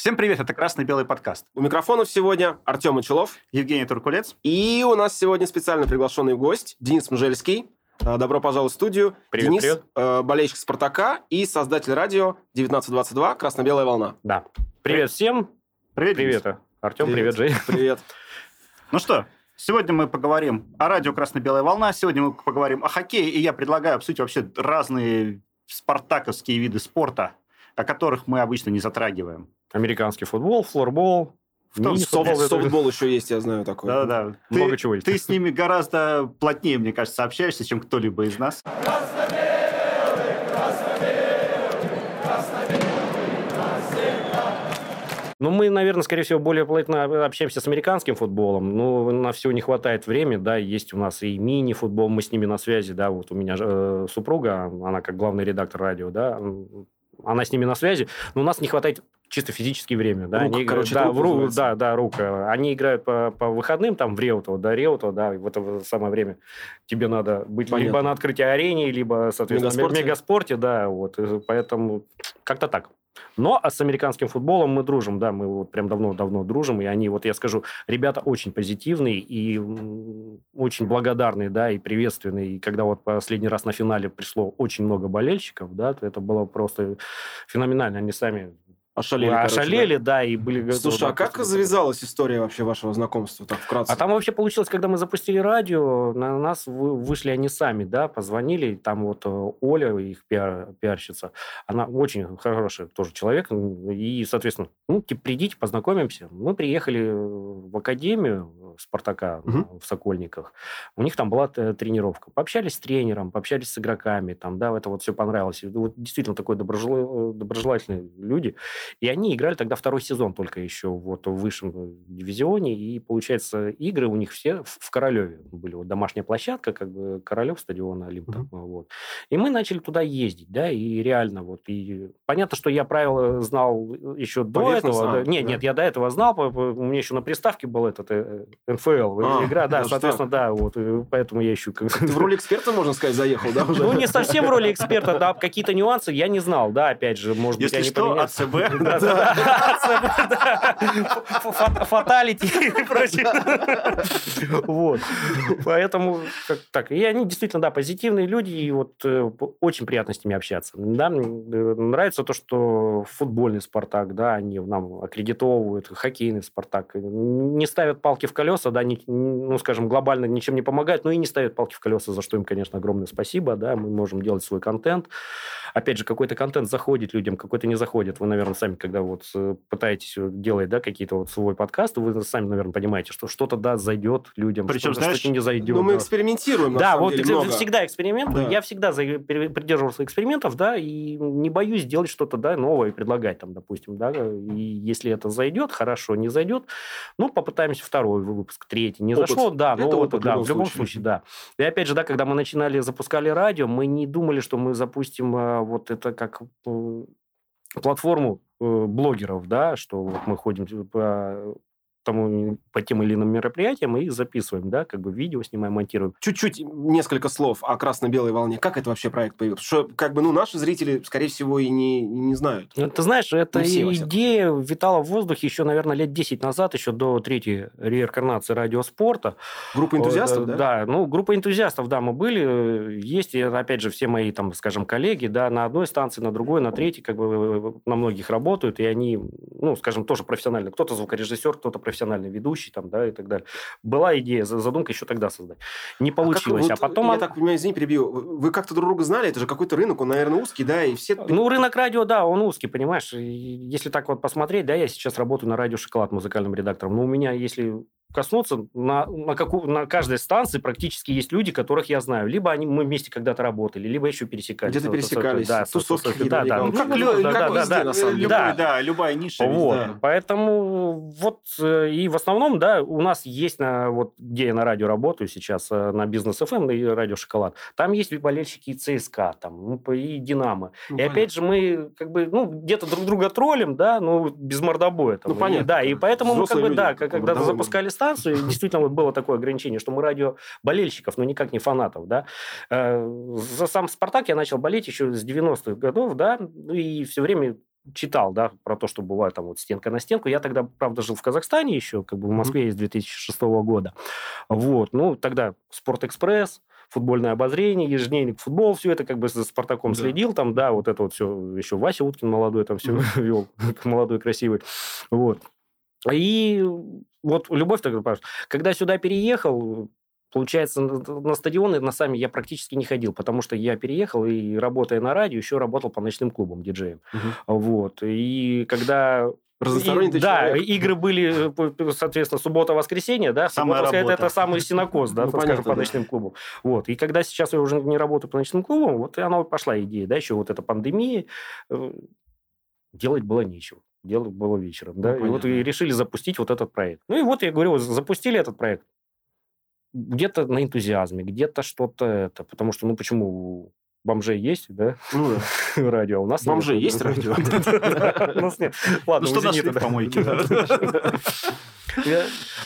Всем привет, это «Красный-белый подкаст». У микрофонов сегодня Артем Мочелов. Евгений Туркулец. И у нас сегодня специально приглашенный гость Денис Мжельский. Э, Добро пожаловать в студию. Привет, Денис, привет. э, болельщик «Спартака» и создатель радио 1922 «Красно-белая волна». Да. Привет всем. Привет, Денис. Привет, Артем. Привет, Жень. Привет. Ну что, сегодня мы поговорим о радио «Красно-белая волна», сегодня мы поговорим о хоккее, и я предлагаю обсудить вообще разные спартаковские виды спорта, о которых мы обычно не затрагиваем. Американский футбол, флорбол. В том мини-футбол. числе. Софт- Софтбол еще есть, я знаю такой. Да-да. Много Ты- чего есть. Ты с ними гораздо плотнее, мне кажется, общаешься, чем кто-либо из нас. Ну, мы, наверное, скорее всего, более плотно общаемся с американским футболом. Но на все не хватает времени, да. Есть у нас и мини-футбол, мы с ними на связи, да. Вот у меня э, супруга, она как главный редактор радио, да. Она с ними на связи, но у нас не хватает чисто физически время, да. Рук, Они короче, да, рук в ру- да, да, рука. Они играют по, по выходным, там, в Реутово, да, Реутово, да, в это самое время тебе надо быть Понятно. либо на открытии арене, либо, соответственно, в Мегаспорте. мегаспорте, да, вот, поэтому как-то так. Но а с американским футболом мы дружим, да, мы вот прям давно-давно дружим, и они, вот я скажу, ребята очень позитивные и очень благодарные, да, и приветственные. И когда вот последний раз на финале пришло очень много болельщиков, да, то это было просто феноменально. Они сами Ошалели, короче, ошалели, да. и были... да? готовы, Слушай, да, а как завязалась история вообще вашего знакомства, так вкратце? а там вообще получилось, когда мы запустили радио, на нас вы- вышли они сами, да, позвонили, там вот э, Оля, их пиар, пиарщица, она очень хороший тоже человек, и, соответственно, ну, типа, придите, познакомимся. Мы приехали в академию Спартака Мгм. в Сокольниках, у них там была т- тренировка. Пообщались с тренером, пообщались с игроками, там, да, это вот все понравилось. И Вот действительно такой доброжел- доброжелательные люди. И они играли тогда второй сезон только еще вот в высшем э, дивизионе. И, получается, игры у них все в Королеве были. Вот домашняя площадка, как бы Королев, стадион Олимп. Там, Вот. И мы начали туда ездить, да, и реально вот. И понятно, что я правила знал еще до Поверхностно, этого. да. Нет, да? нет, я до этого знал. У меня еще на приставке был этот э, НФЛ А, игра, да, соответственно, да, вот. Поэтому я еще... Ты в роли эксперта, можно сказать, заехал, да? Ну, не совсем в роли эксперта, да, какие-то нюансы я не знал, да, опять же, может быть, Если что. АЦБ. Фаталити и прочее. Вот. Поэтому так. И они действительно, да, позитивные люди, и вот э, очень приятно с ними общаться. Да, э, нравится то, что футбольный «Спартак», да, они нам аккредитовывают, хоккейный «Спартак». Не ставят палки в колеса, да, не- ну, скажем, глобально ничем не помогают, но и не ставят палки в колеса, за что им, конечно, огромное спасибо, да, мы можем делать свой контент. Опять же, какой-то контент заходит людям, какой-то не заходит. Вы, наверное, сами, когда вот э, пытаетесь вот делать, да, какие-то вот свой подкаст, вы сами, наверное, понимаете, что что-то, да, зайдет людям, Причем, что-то, знаешь, что-то не зайдет. Ну, мы да. экспериментируем, Да, вот деле, это много. всегда эксперимент. Да. Я всегда за- пере- придерживался экспериментов, да, и не боюсь делать что-то, да, новое предлагать там, допустим, да. И если это зайдет, хорошо, не зайдет, ну, попытаемся второй выпуск, третий. Не Опыт. зашло, да, Это ну, вот, опыт в да, любом в любом случае. случае, да. И опять же, да, когда мы начинали, запускали радио, мы не думали, что мы запустим вот это как платформу э, блогеров, да, что вот мы ходим по тому, по тем или иным мероприятиям и записываем, да, как бы видео снимаем, монтируем. Чуть-чуть несколько слов о красно-белой волне. Как это вообще проект появился? Что, как бы, ну, наши зрители, скорее всего, и не, не знают. Ну, Ты знаешь, эта все, идея витала в воздухе еще, наверное, лет 10 назад, еще до третьей реинкарнации радиоспорта. Группа энтузиастов, Э, да? Да, ну, группа энтузиастов, да, мы были. Есть, и, опять же, все мои, там, скажем, коллеги, да, на одной станции, на другой, на третьей, как бы на многих работают, и они, ну, скажем, тоже профессионально. Кто-то звукорежиссер, кто-то профессиональный ведущий, там, да, и так далее. Была идея, за- задумка еще тогда создать. Не А как получилось. А, вот, потом... Я так понимаю, извини, перебью. Вы как-то друг друга знали? Это же какой-то рынок, он, наверное, узкий, да, и все... Ну, рынок радио, да, он узкий, понимаешь. Если так вот посмотреть, да, я сейчас работаю на радио «Шоколад» музыкальным редактором, но у меня, если коснуться, на, на, каку- на каждой станции практически есть люди, которых я знаю. Либо они, мы вместе когда-то работали, либо еще пересекались. Где-то пересекались, Да, тусовки да, да. наверняка. Ну, как, Ну, лю- да, как да, везде, да, на самом деле. Да. да, любая ниша. Вот. да. Поэтому вот э, и в основном, да, у нас есть на вот где я на радио работаю сейчас э, на бизнес ФМ и радио Шоколад. Там есть болельщики и ЦСКА, там ну, и Динамо. Ну, и опять же мы как бы ну где-то друг друга троллим, да, ну без мордобоя. Там. Ну, понятно. И, да, и поэтому мы как Взрослые бы люди, да, когда мордовой запускали станцию, действительно вот было такое ограничение, что мы радио болельщиков, но никак не фанатов, да. Э, За сам Спартак я начал болеть еще с 90-х годов, да, ну и все время читал, да, про то, что бывает там вот стенка на стенку. Я тогда, правда, жил в Казахстане еще, как бы в Москве есть 2006 года. Вот, ну, тогда Спортэкспресс, футбольное обозрение, ежедневник футбол, все это как бы за Спартаком да. следил, там, да, вот это вот все, еще Вася Уткин молодой там все вел, молодой, красивый, вот. И вот любовь тогда, когда сюда переехал, Получается, на стадионы на сами я практически не ходил, потому что я переехал и, работая на радио, еще работал по ночным клубам диджеем. Угу. Вот. И когда Разносторонний и, Да, человек. игры были, э, соответственно, суббота-воскресенье, да, Самая суббота, работа. это самый синокос, да, ну, так скажем, по ночным клубам. Вот. И когда сейчас я уже не работаю по ночным клубам, вот и она пошла идея, да, еще вот эта пандемия, э, делать было нечего. Делать было вечером, да, ну, и вот и решили запустить вот этот проект. Ну и вот я говорю, запустили этот проект где-то на энтузиазме, где-то что-то это. Потому что, ну, почему бомжей есть, да? Ну, да. радио. А у нас Бомжей есть радио? У нас нет. Ладно, ну, что нашли помойки?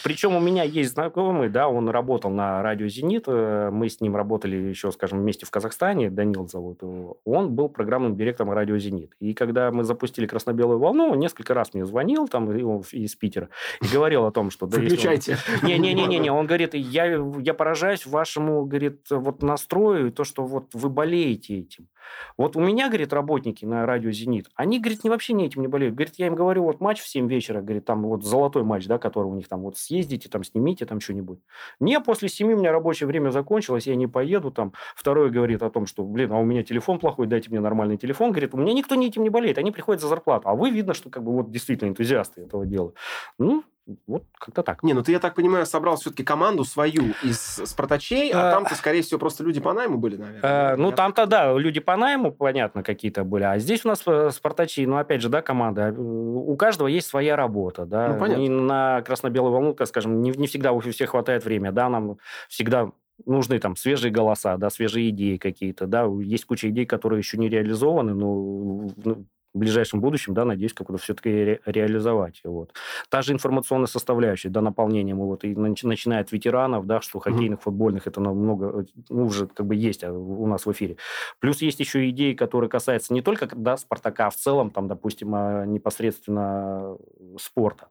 Причем у меня есть знакомый, да, он работал на радио «Зенит», э, мы с ним работали еще, скажем, вместе в Казахстане, Данил зовут его, он был программным директором радио «Зенит». И когда мы запустили «Красно-белую волну», он несколько раз мне звонил там из Питера и говорил о том, что... Да, Выключайте. Не-не-не, он говорит, я, я поражаюсь вашему, говорит, вот настрою, и то, что вот вы болеете этим. Вот у меня, говорит, работники на радио «Зенит», они, говорит, не вообще не этим не болеют. Говорит, я им говорю, вот матч в 7 вечера, говорит, там вот золотой матч, да, который у них там, вот съездите, там снимите, там что-нибудь. Не, после 7 у меня рабочее время закончилось, я не поеду там. Второй говорит о том, что, блин, а у меня телефон плохой, дайте мне нормальный телефон. Говорит, у меня никто не этим не болеет, они приходят за зарплату. А вы, видно, что как бы вот действительно энтузиасты этого дела. Ну, вот как-то так. Не, ну ты, я так понимаю, собрал все-таки команду свою из спартачей, а, а там-то, скорее всего, просто люди по найму были, наверное. А, ну, там-то, да, люди по найму, понятно, какие-то были. А здесь у нас э, спартачи, ну, опять же, да, команда. Э, у каждого есть своя работа, да. Ну, понятно. И на красно-белую волну, так скажем, не, не всегда у всех хватает времени, да, нам всегда нужны там свежие голоса, да, свежие идеи какие-то, да, есть куча идей, которые еще не реализованы, но ну, в ближайшем будущем, да, надеюсь, как-то все-таки ре- реализовать. Вот. Та же информационная составляющая, да, наполнением, вот, и начиная от ветеранов, да, что хоккейных, mm-hmm. футбольных, это намного, ну, уже как бы есть а, у нас в эфире. Плюс есть еще идеи, которые касаются не только, да, Спартака, а в целом, там, допустим, а, непосредственно спорта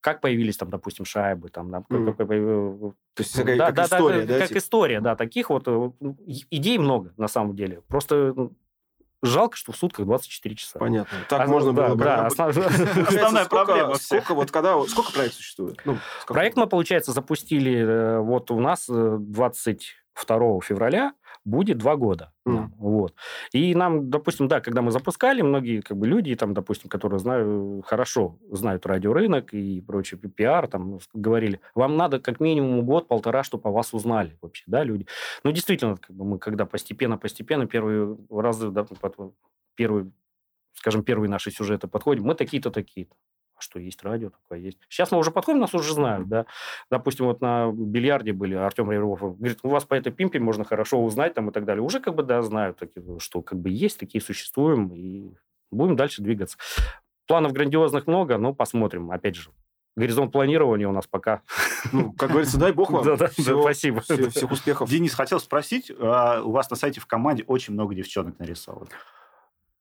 как появились там, допустим, шайбы, там, да, mm. как, как, то есть да, как да, история, да, да, как типа? история, да, таких вот э, идей много на самом деле. Просто Жалко, что в сутках 24 часа. Понятно. Так а, можно да, было бы... Да, основная проблема. Сколько, вот когда, сколько проект существует? Ну, проект мы, получается, запустили э, вот у нас 22 э, февраля будет два года. Mm. Вот. И нам, допустим, да, когда мы запускали, многие как бы люди, там, допустим, которые знают, хорошо знают радиорынок и прочее, пиар, там, говорили, вам надо как минимум год-полтора, чтобы о вас узнали вообще, да, люди. Ну, действительно, как бы мы когда постепенно-постепенно первые разы, да, первые, скажем, первые наши сюжеты подходим, мы такие-то, такие-то а что есть радио такое есть. Сейчас мы уже подходим, нас уже знают, да. Допустим, вот на бильярде были Артем Реров, говорит, у вас по этой пимпе можно хорошо узнать там и так далее. Уже как бы, да, знают, что как бы есть, такие существуем, и будем дальше двигаться. Планов грандиозных много, но посмотрим. Опять же, горизонт планирования у нас пока. Ну, как говорится, дай бог вам. Да, да, всего, спасибо. Всех, всех успехов. Денис, хотел спросить, а у вас на сайте в команде очень много девчонок нарисовано.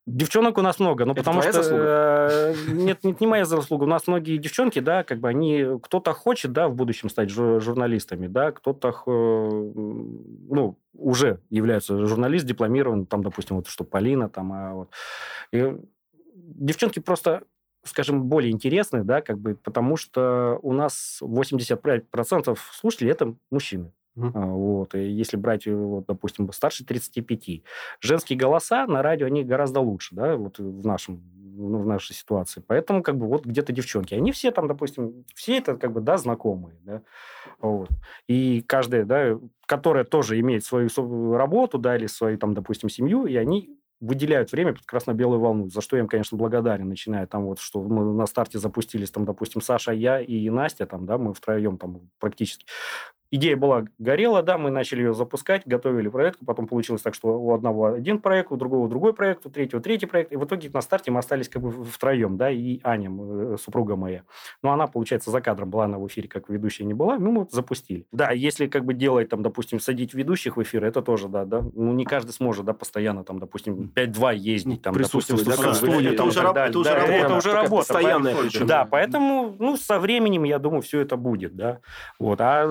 Девчонок у нас много, ну, потому что... Э, нет, нет, не моя заслуга. У нас многие девчонки, да, как бы они... Кто-то хочет, да, в будущем стать журналистами, да, кто-то, ну, уже является журналист, дипломирован, там, допустим, вот что Полина, там, а вот... И девчонки просто скажем, более интересны, да, как бы, потому что у нас 85% слушателей – это мужчины. Mm-hmm. Вот. И если брать, э, вот, допустим, старше 35, женские голоса на радио, они гораздо лучше, да, вот в нашем ну, в нашей ситуации. Поэтому как бы вот где-то девчонки. Они все там, допустим, все это как бы, да, знакомые, да. Вот. И каждая, да, которая тоже имеет свою работу, да, или свою там, допустим, семью, и они выделяют время под красно-белую волну, за что я им, конечно, благодарен, начиная там вот, что мы на старте запустились, там, допустим, Саша, я и Настя, там, да, мы втроем там практически идея была горела, да, мы начали ее запускать, готовили проект, потом получилось так, что у одного один проект, у другого другой проект, у третьего третий проект, и в итоге на старте мы остались как бы втроем, да, и Аня, э, супруга моя. Но она, получается, за кадром была, она в эфире как ведущая не была, ну, мы запустили. Да, если как бы делать там, допустим, садить ведущих в эфир, это тоже, да, да, ну, не каждый сможет, да, постоянно там, допустим, 5-2 ездить, там, допустим, да, студию, это уже и так раб- далее. это уже Да, работа, это уже работа. постоянная. Да, поэтому, ну, со временем, я думаю, все это будет, да. Вот, а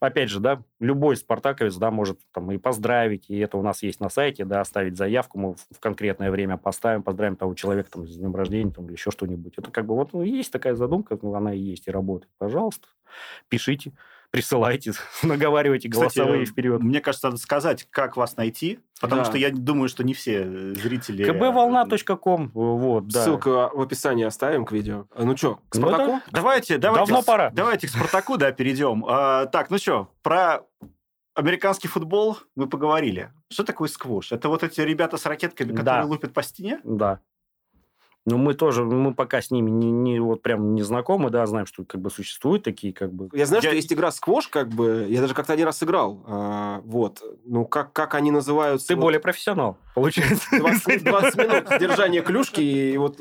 опять же, да, любой спартаковец, да, может там и поздравить, и это у нас есть на сайте, да, оставить заявку, мы в- конкретное время поставим, поздравим того человека там с днем рождения, там, или еще что-нибудь. Это как бы вот ну, есть такая задумка, ну, она и есть, и работает. Пожалуйста, пишите, присылайте, наговаривайте Кстати, голосовые вперед. Мне кажется, надо сказать, как вас найти, потому Да. что я думаю, что не все э, зрители... kbvolna.com, вот, да. Ссылку в описании оставим к видео. А, Ну что, к Ну Спартаку? да. Давайте, давайте. Давно пора. Давайте к Спартаку, да, перейдем. А, так, ну что, про американский футбол мы поговорили. Что такое сквош? Это вот эти ребята с ракетками, которые Да. лупят по стене? Да. Ну, мы тоже, мы пока с ними не, не вот прям не знакомы, да, знаем, что как бы существуют такие, как бы. Я знаю, Я- что есть игра сквош, как бы. Я даже как-то один раз играл. А, вот. Ну, как, как они называются? Ты вот, более профессионал, получается. 20, 20 минут держания клюшки и вот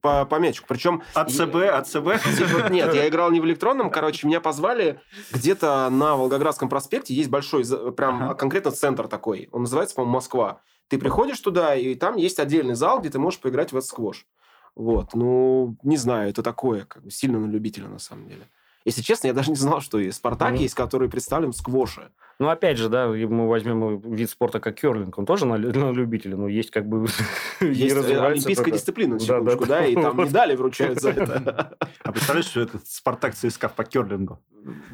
по, по мячику. Причем АЦБ, АЦБ. Типа, Нет, я играл не в электронном. Короче, меня позвали где-то на Волгоградском проспекте. Есть большой, прям Ага. конкретно центр такой. Он называется, по-моему, Москва. Ты приходишь туда, и там есть отдельный зал, где ты можешь поиграть в этот сквош. Вот. Ну, не знаю, это такое, как бы сильно на любителя, на самом деле. Если честно, я даже не знал, что и Спартак Мгм. есть, который представлен в сквоше. Ну, опять же, да, мы возьмем вид спорта как керлинг, он тоже на, на любителя, но есть как бы... Есть э, олимпийская только- дисциплина, на Да, да, секундочку, да. и там медали вручают за это. А представляешь, что это Спартак ЦСКА по керлингу?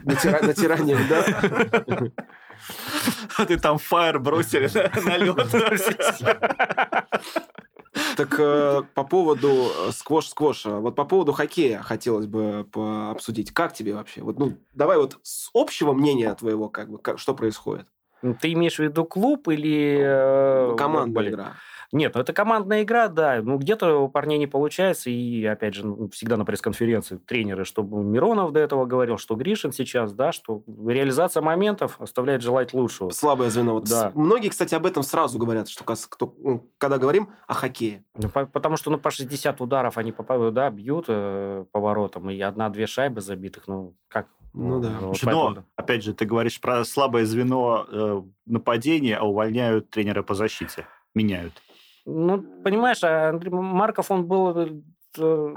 На тира- на тиране, да? А ты там фаер бросили на лед. Так э, по поводу э, сквош-сквоша, вот по поводу хоккея хотелось бы обсудить. Как тебе вообще? Вот, ну, давай вот с общего мнения твоего, как бы, как- что происходит? Ты имеешь в виду клуб или... э, Командная блин? игра. Нет, ну это командная игра, да. Ну, где-то у парней не получается. И, опять же, ну, всегда на пресс-конференции тренеры, что Миронов до этого говорил, что Гришин сейчас, да, что реализация моментов оставляет желать лучшего. Слабое звено. Вот Да. Многие, кстати, об этом сразу говорят, что когда говорим о хоккее. Ну, по- потому что, ну, по 60 ударов они попадают, да, бьют э, поворотом, и одна-две шайбы забитых, ну, как? Ну да. вот Слушай, поэтому- Но, опять же, ты говоришь про слабое звено э, нападения, а увольняют тренера по защите. Меняют. Ну, понимаешь, а Андрей Марков, он был, э,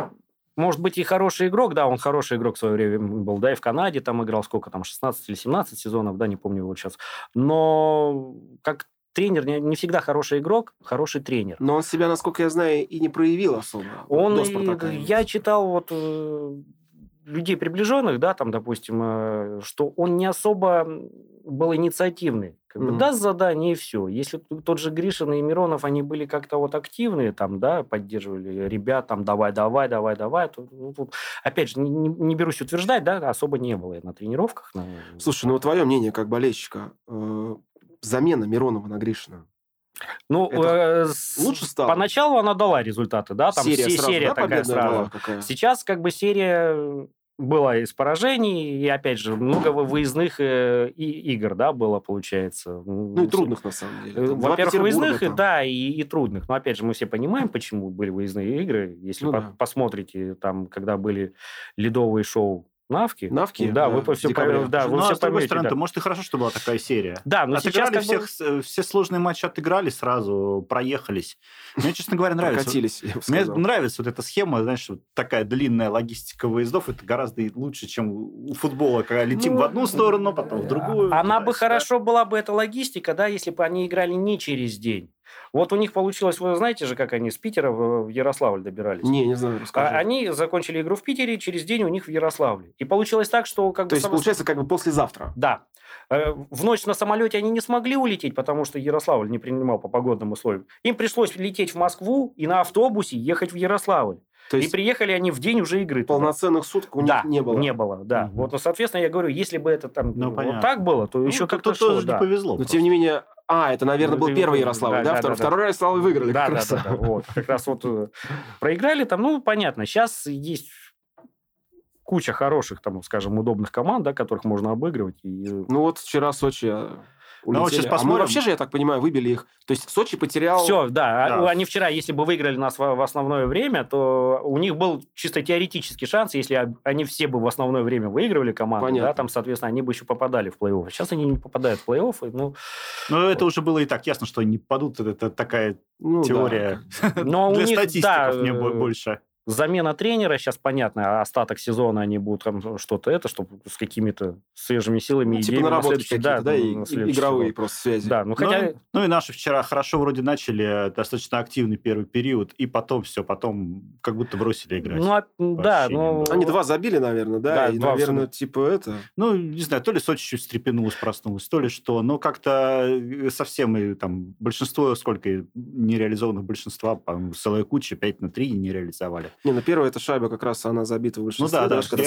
может быть, и хороший игрок, да, он хороший игрок в свое время был, да, и в Канаде там играл сколько там, 16 или 17 сезонов, да, не помню его сейчас. Но как тренер, не, не всегда хороший игрок, хороший тренер. Но он себя, насколько я знаю, и не проявил особо. Он, и- я читал вот э, людей приближенных, да, там, допустим, э, что он не особо был инициативный. Как бы Мгм. даст задание и все. Если тот же Гришин и Миронов, они были как-то вот активные, там, да, поддерживали ребят, там, давай, давай, давай, давай, то, ну, тут, опять же, не, не- не берусь утверждать, да, особо не было на тренировках. на- Слушай, ну твое мнение как болельщика. э, замена Миронова на Гришина. Ну, э, с- лучше стало? Поначалу она дала результаты, да, там серия се- сразу, серия да, такая сразу. какая? Сейчас как бы серия была из поражений, и опять же, много вы- выездных э, и- игр, да, было, получается. Ну и трудных, на самом деле. Э, Во-первых, выездных, там. да, и, и трудных. Но опять же, мы все понимаем, почему были выездные игры. Если Ну по- да. посмотрите, там, когда были ледовые шоу Навки, Навки, да, да, вы в все, декабре. да, вы ну, все а с другой поймете, стороны, да. может, и хорошо, что была такая серия. Да, но сейчас Отыграли как бы- всех, э, все сложные матчи отыграли сразу, проехались. Мне, честно говоря, нравится. Прокатились, Мне нравится вот эта схема, знаешь, вот такая длинная логистика выездов. Это гораздо лучше, чем у футбола, когда летим Ну, в одну сторону, потом в другую. Она бы хорошо была бы эта логистика, да, если бы они играли не через день. Вот у них получилось, вы знаете же, как они с Питера в Ярославль добирались? Не, не знаю, расскажи. А они закончили игру в Питере, через день у них в Ярославле. И получилось так, что как То бы... есть, сам- получается, как бы послезавтра. Да. Э, В ночь на самолете они не смогли улететь, потому что Ярославль не принимал по погодным условиям. Им пришлось лететь в Москву и на автобусе ехать в Ярославль. То и есть, приехали они в день уже игры. туда. полноценных суток у них да, не было. Не было, да. Мгм. Вот, ну, соответственно, я говорю, если бы это там Ну, вот так было, то Ну, еще как-то шло, тоже да. не повезло. Но просто. тем не менее... А, это, наверное, Ну, был первый да, Ярославль, да, да? да, Второй, да, да. второй Ярославль выиграли. Да, как да, раз. да, да, вот. Как раз вот э, проиграли там, ну, понятно, сейчас есть куча хороших, там, скажем, удобных команд, да, которых можно обыгрывать. И... Ну вот вчера Сочи а, Ну, вот улетели. сейчас А мы посмотрим. вообще же, я так понимаю, выбили их. То есть Сочи потерял... Все, да. Да. А- Они вчера, если бы выиграли нас в, основное время, то у них был чисто теоретический шанс, если они все бы в основное время выигрывали команду, Понятно. да, там, соответственно, они бы еще попадали в плей-офф. Сейчас они не попадают в плей-офф. Ну, Но это уже было и так ясно, что они не падут. Это, такая Ну, да, теория но у для них, статистиков да, мне бо- э, больше. Замена тренера, сейчас понятно, а остаток сезона они будут там что-то это, чтобы с какими-то свежими силами, Ну, типа идеями на наработки следующий- какие-то, да, и- на игровые сезон. просто связи. Да, ну Ну, хотя... Ну и наши вчера хорошо вроде начали, э, достаточно активный первый период, и потом все, потом как будто бросили играть. Ну, а- да, ну... Они два забили, наверное, да? Да, и, два наверное, абсолютно. типа это... Ну, не знаю, то ли Сочи чуть встрепенулась, проснулась, то ли что. Но как-то э, совсем и там большинство, сколько нереализованных большинства, по-моему, целая куча, 5 на 3 не реализовали. Не, ну первая эта шайба как раз она забита в большинстве, да, да, даже когда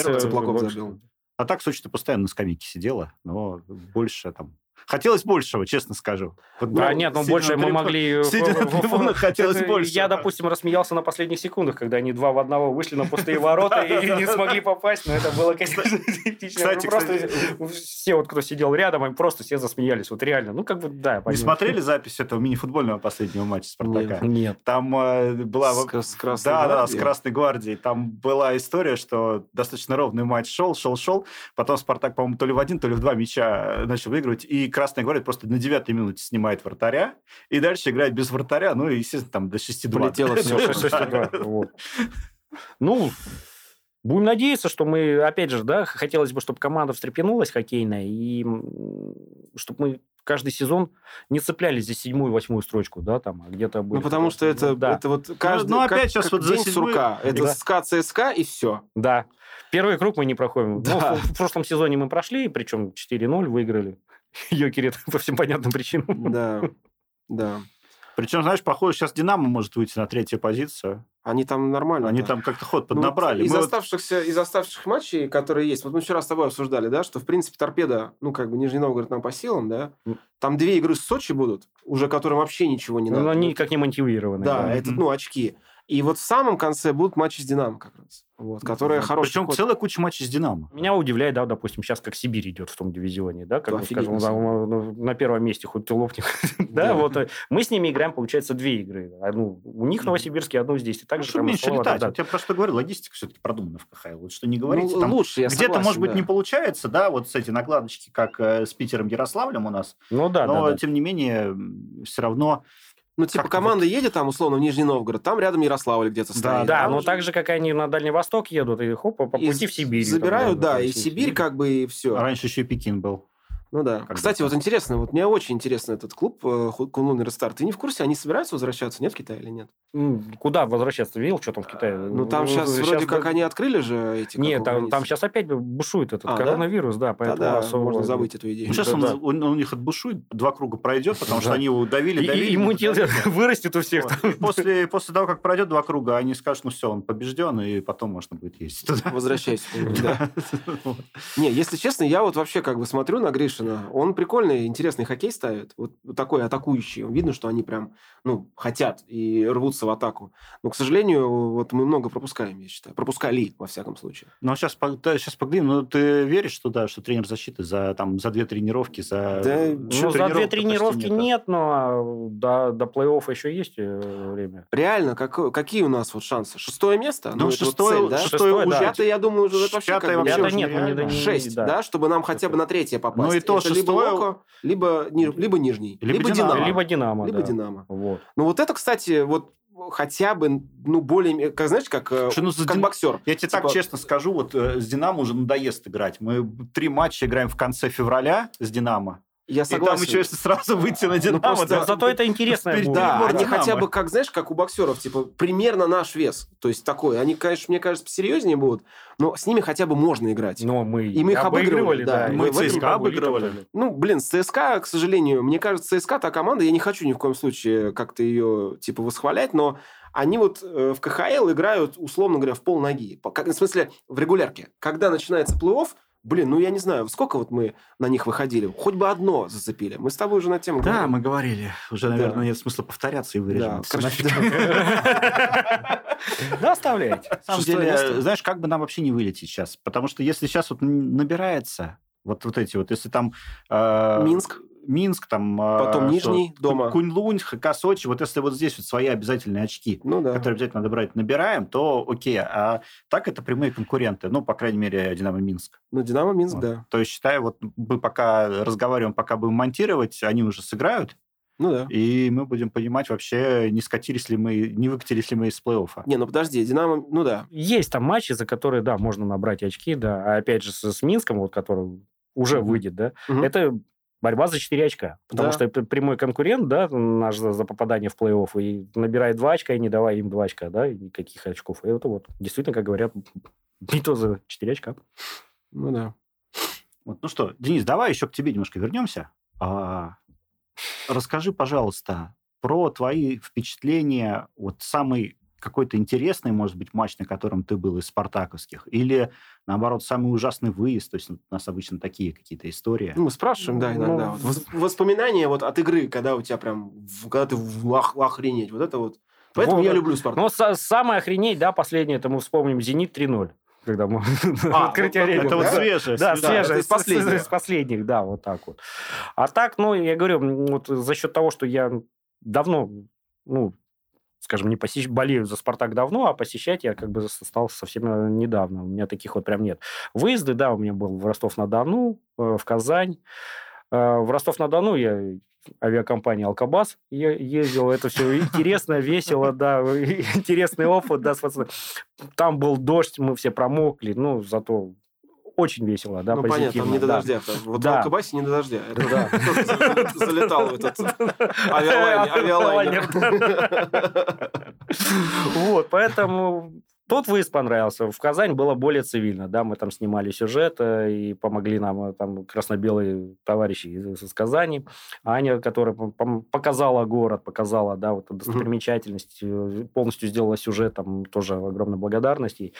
больше. забил. А так Сочи-то постоянно на скамейке сидела, но больше там... Хотелось большего, честно скажу. Вот, Да, ну, нет, ну больше мы могли... Сидя на трибунах хотелось больше. Я, допустим, рассмеялся на последних секундах, когда они два в одного вышли на пустые ворота и не смогли попасть, но это было, конечно. Кстати, Просто все, вот кто сидел рядом, они просто все засмеялись. Вот реально. Ну, как бы, да, Не смотрели запись этого мини-футбольного последнего матча Спартака? Нет. Там э, была... С, Красной да, да, с? Красной Гвардией. Там была история, что достаточно ровный матч шел, шел, шел. Потом Спартак, по-моему, то ли в один, то ли в два мяча начал выигрывать. И Красная Гвардия просто на девятой минуте снимает вратаря. И дальше играет без вратаря. Ну, и, естественно, там до 6-2. Полетело всё. Ну, вот. Ну, будем надеяться, что мы, опять же, да, хотелось бы, чтобы команда встрепенулась хоккейная, и чтобы мы каждый сезон не цеплялись за седьмую, восьмую строчку, да, там, а где-то были... Ну, потому что это, да, это вот каждый... ну, опять как- сейчас как вот за седьмой- сурка. Это Да. СКА, ЦСКА и все. да. Первый круг мы не проходим. Да. Ну, в, в прошлом сезоне мы прошли, причем 4-0 выиграли. Йокерит по всем понятным причинам. Да, да. Причем, знаешь, похоже, сейчас Динамо может выйти на третью позицию. Они там нормально. Они да. там как-то ход Ну, поднабрали. из, Мы вот- оставшихся, из оставшихся матчей, которые есть, вот мы вчера с тобой обсуждали, да, что, в принципе, торпеда, ну, как бы Нижний Новгород нам по силам, да, там две игры с Сочи будут, уже которым вообще ничего не надо. Но они Ну, как не мотивированы. Да, да. это, ну, очки. И вот в самом конце будут матчи с Динамо как раз, вот, которые хорошие. Причем целая куча матчей с Динамо. Меня удивляет, да, допустим, сейчас как Сибирь идет в том дивизионе, да, как Да, скажем, там, ну, на первом месте хоть ты лопни. Да, Да. вот э, мы с ними играем, получается, две игры. Одну у них в Новосибирске, одну здесь. И Ну, также чтобы там меньше летать. да. Я просто говорю, логистика все-таки продумана в КХЛ. Вот что не Ну, говорите, там лучше, я где-то, согласен, может быть, да. не получается, да, вот с эти накладочки, как э, с Питером, Ярославлем у нас. Ну да, но, да, да. тем не менее, все равно... Ну, типа, как-то команда едет там, условно, в Нижний Новгород, там рядом Ярославль где-то Да, стоит. Да, Там но же так же, как они на Дальний Восток едут, и хоп, по и пути в Сибирь. там, Забирают, да, и в Сибирь как бы, и все. Раньше еще и Пекин был. Ну да. Когда Кстати, вот интересно, вот мне очень интересно этот клуб э, Кунлун Рестарт. Ты не в курсе, они собираются возвращаться, нет, в Китай или нет? Куда возвращаться? Видел, что там в Китае? Ну, там сейчас щас вроде как да- они открыли же эти... Нет, как там, там сейчас опять бушует этот А, да? коронавирус, да, поэтому Да-да, особо- можно забыть эту идею. Ну, сейчас Да, он, да. он- он у них отбушует, два круга пройдет, потому что Да. они его давили, давили. и иммунитет вырастет у всех. После, после того, как пройдет два круга, они скажут, ну все, он побежден, и потом можно будет ездить туда. Возвращайся. Да. Не, если честно, я вот вообще как бы смотрю на Гришина. Он прикольный, интересный хоккей ставит. Вот такой атакующий. Видно, что они прям, ну, хотят и рвутся в атаку. Но, к сожалению, вот мы много пропускаем, я считаю. Пропускали, во всяком случае. Ну, сейчас, сейчас поглядим. Ну, ты веришь туда, что тренер защиты за, там, за две тренировки, за... Да, Ну, за две тренировки нет, но до, до плей-оффа еще есть э, время. Реально, как, какие у нас вот шансы? Шестое место? Ну, вот шестое, цель, да? шестое Шестое, да. Пятое, я думаю, уже вообще Пятое вообще уже нет, ну, не- Шесть, да. да. чтобы нам хотя бы на третье попасть. Ну, и то Это либо Локо, либо, либо Нижний, Либо либо, Динамо. Либо Динамо. Либо да. Динамо. Вот. Ну, вот это, кстати, вот хотя бы, ну, более, как знаешь, как, э, Слушай, ну, за как Дин- боксер. Я тебе Типа- так честно скажу, вот э, с «Динамо» уже надоест играть. Мы три матча играем в конце февраля с «Динамо». Я И согласен. там еще, если сразу выйти на «Динамо», просто- да, зато это интересно. Да, Перебор они «Динамо». хотя бы, как, знаешь, как у боксеров, типа, примерно наш вес. То есть такой. Они, конечно, мне кажется, посерьезнее будут, но с ними хотя бы можно играть. Но мы, И мы их обыгрывали, да. и Мы ЦСКА обыгрывали. Ну, блин, с ЦСКА, к сожалению, мне кажется, ЦСКА та команда, я не хочу ни в коем случае как-то ее, типа, восхвалять, но они вот э, в КХЛ играют, условно говоря, в полноги. По- Как, в смысле, в регулярке. Когда начинается плей-офф, Блин, ну я не знаю, сколько вот мы на них выходили? Хоть бы одно зацепили. Мы с тобой уже на тему Да, говорили. мы говорили. Уже, Да. наверное, нет смысла повторяться и вырежем. Да. Да, оставляйте. На самом деле, место. знаешь, как бы нам вообще не вылететь сейчас? Потому что если сейчас вот набирается, вот, вот эти вот, если там... э, Минск. Минск, там... э, Потом что, Нижний дома. Кунь-Лунь, ХК Сочи, вот если вот здесь вот свои обязательные очки, Ну да. которые обязательно надо брать, набираем, то окей. А так это прямые конкуренты. Ну, по крайней мере, Динамо Минск. Ну, Динамо Минск, Вот. да. То есть, считай, вот мы пока разговариваем, пока будем монтировать, они уже сыграют, Ну да. и мы будем понимать вообще, не скатились ли мы, не выкатились ли мы из плей-оффа. Не, ну подожди, Динамо, ну да. Есть там матчи, за которые, да, можно набрать очки, да. А опять же, с, с Минском, вот, который уже выйдет, да, Мгм. это борьба за 4 очка. Потому Да. что это прямой конкурент, да, наш за, за попадание в плей-офф, и набирает 2 очка, и не давай им 2 очка, да, и никаких очков. И это вот, действительно, как говорят, битва за 4 очка. Ну да. Вот, ну что, Денис, давай еще к тебе немножко вернемся. А, расскажи, пожалуйста, про твои впечатления, вот самый какой-то интересный, может быть, матч, на котором ты был из спартаковских, или, наоборот, самый ужасный выезд, то есть у нас обычно такие какие-то истории. Ну, мы спрашиваем, да, иногда. Ну, Вот вос- Воспоминания вот от игры, когда у тебя прям, когда ты в ох- охренеть, вот это вот. Поэтому Вот. я люблю Спартак. Са- самое охренеть, да, последнее, это мы вспомним «Зенит» 3-0. Когда мы А, открытие вот это вот да? свежее. Да, свежее. это из последних. Из последних, да, вот так вот. А так, ну, я говорю, вот за счет того, что я давно, ну, скажем, не посещ... болею за «Спартак» давно, а посещать я как бы стал совсем э, недавно. У меня таких вот прям нет. Выезды, да, у меня был в Ростов-на-Дону, э, в Казань. Э, В Ростов-на-Дону я авиакомпания «Алкобас» е- ездил. Это все интересно, весело, да, интересный опыт, да. Там был дождь, мы все промокли, ну, зато очень весело, да, ну, понятно, позитивно. там не до дождя. Вот Да. в Алкабасе не до дождя. Это Да. залетал в этот авиалайнер. Вот, поэтому тот выезд понравился. В Казань было более цивильно, да, мы там снимали сюжет, и помогли нам э, там красно-белые товарищи из, из Казани. Аня, которая показала город, показала, да, вот достопримечательность, э, полностью сделала сюжет, там тоже огромная благодарность ей.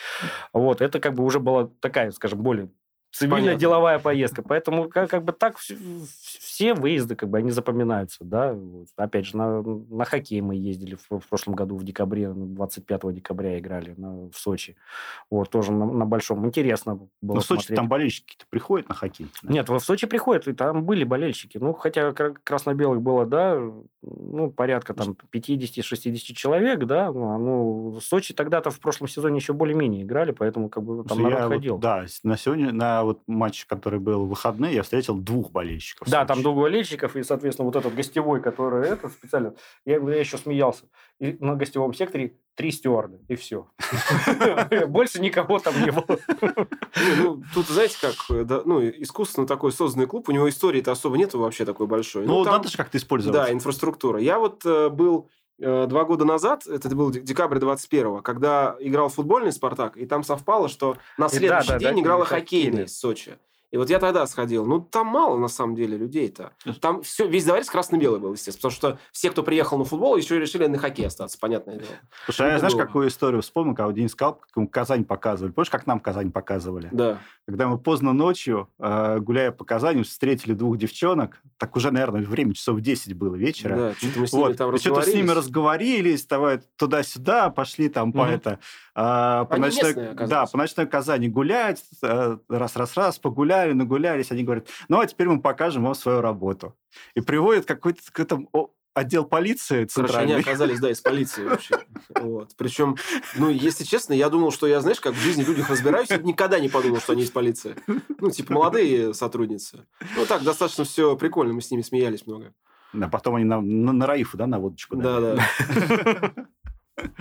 Вот, это как бы уже была такая, скажем, более цивильная Понятно. деловая поездка. Поэтому как, как бы так вс- все выезды, как бы, они запоминаются, да. Вот. Опять же, на, на хоккей мы ездили в, в прошлом году в декабре, ну, 25 декабря играли на- в Сочи. Вот, тоже на, на большом. Интересно было Ну, в Сочи смотреть. там болельщики-то приходят на хоккей. Нет, в Сочи приходят, и там были болельщики. Ну, хотя кра- красно-белых было, да, ну, порядка там 50-60 человек, да. Ну, а, ну, в Сочи тогда-то в прошлом сезоне еще более-менее играли, поэтому как бы там Слушай, народ я вот, ходил. да, на сегодня, на вот матч, который был в выходные, я встретил двух болельщиков. Да, там болельщиков, и, соответственно, вот этот гостевой, который это специально... Я, я еще смеялся. И на гостевом секторе три стюарда, и все. Больше никого там не было. Ну, тут, знаете, как, э, ну, искусственно такой созданный клуб, у него истории-то особо нету вообще такой большой. Ну, надо же как-то использовать. Да, инфраструктура. Я вот э, был э, два года назад, это был дек- декабрь 21-го, когда играл футбольный «Спартак», и там совпало, что на да, следующий да, день да, играла хоккейный. хоккейный из Сочи. И вот я тогда сходил. Ну, там мало, на самом деле, людей-то. Там все, весь дворец красно-белый был, естественно. Потому что все, кто приехал на футбол, еще решили на хоккей остаться, понятное дело. Слушай, а я знаешь, было. какую историю вспомнил, когда Денис сказал, как ему Казань показывали. Помнишь, как нам Казань показывали? Да. Когда мы поздно ночью, э, гуляя по Казани, встретили двух девчонок, так уже, наверное, время часов 10 было вечера. Да, что-то мы с ними Вот, там и что-то с ними разговорились. давай туда-сюда, пошли там по Мгм. это, а, по ночной, да, по ночной Казани гулять, э, раз-раз-раз, погуляли, нагулялись, они говорят, ну, а теперь мы покажем вам свою работу. И приводят какой-то к этому о, отдел полиции Короче, они центральный. оказались, да, из полиции вообще. Вот. Причем, ну, если честно, я думал, что я, знаешь, как в жизни людях разбираюсь, и никогда не подумал, что они из полиции. Ну, типа, молодые сотрудницы. Ну, так, достаточно все прикольно, мы с ними смеялись много. Да, потом они на, на, на Раифу, да, на водочку. дали. Да-да.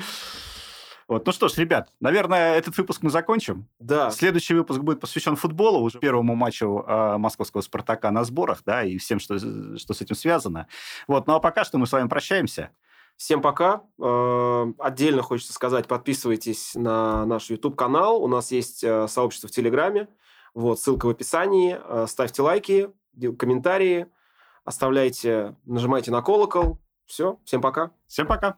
Вот. Ну что ж, ребят, наверное, этот выпуск мы закончим. Да, Следующий выпуск будет посвящен футболу, уже первому матчу э, московского «Спартака» на сборах, да, и всем, что, что с этим связано. Вот. Ну а пока что мы с вами прощаемся. всем пока. Э, Отдельно хочется сказать, подписывайтесь на наш YouTube-канал. У нас есть э, сообщество в Телеграме. Вот, ссылка в описании. Э, Ставьте лайки, комментарии, оставляйте, нажимайте на колокол. Все, всем пока. Всем пока.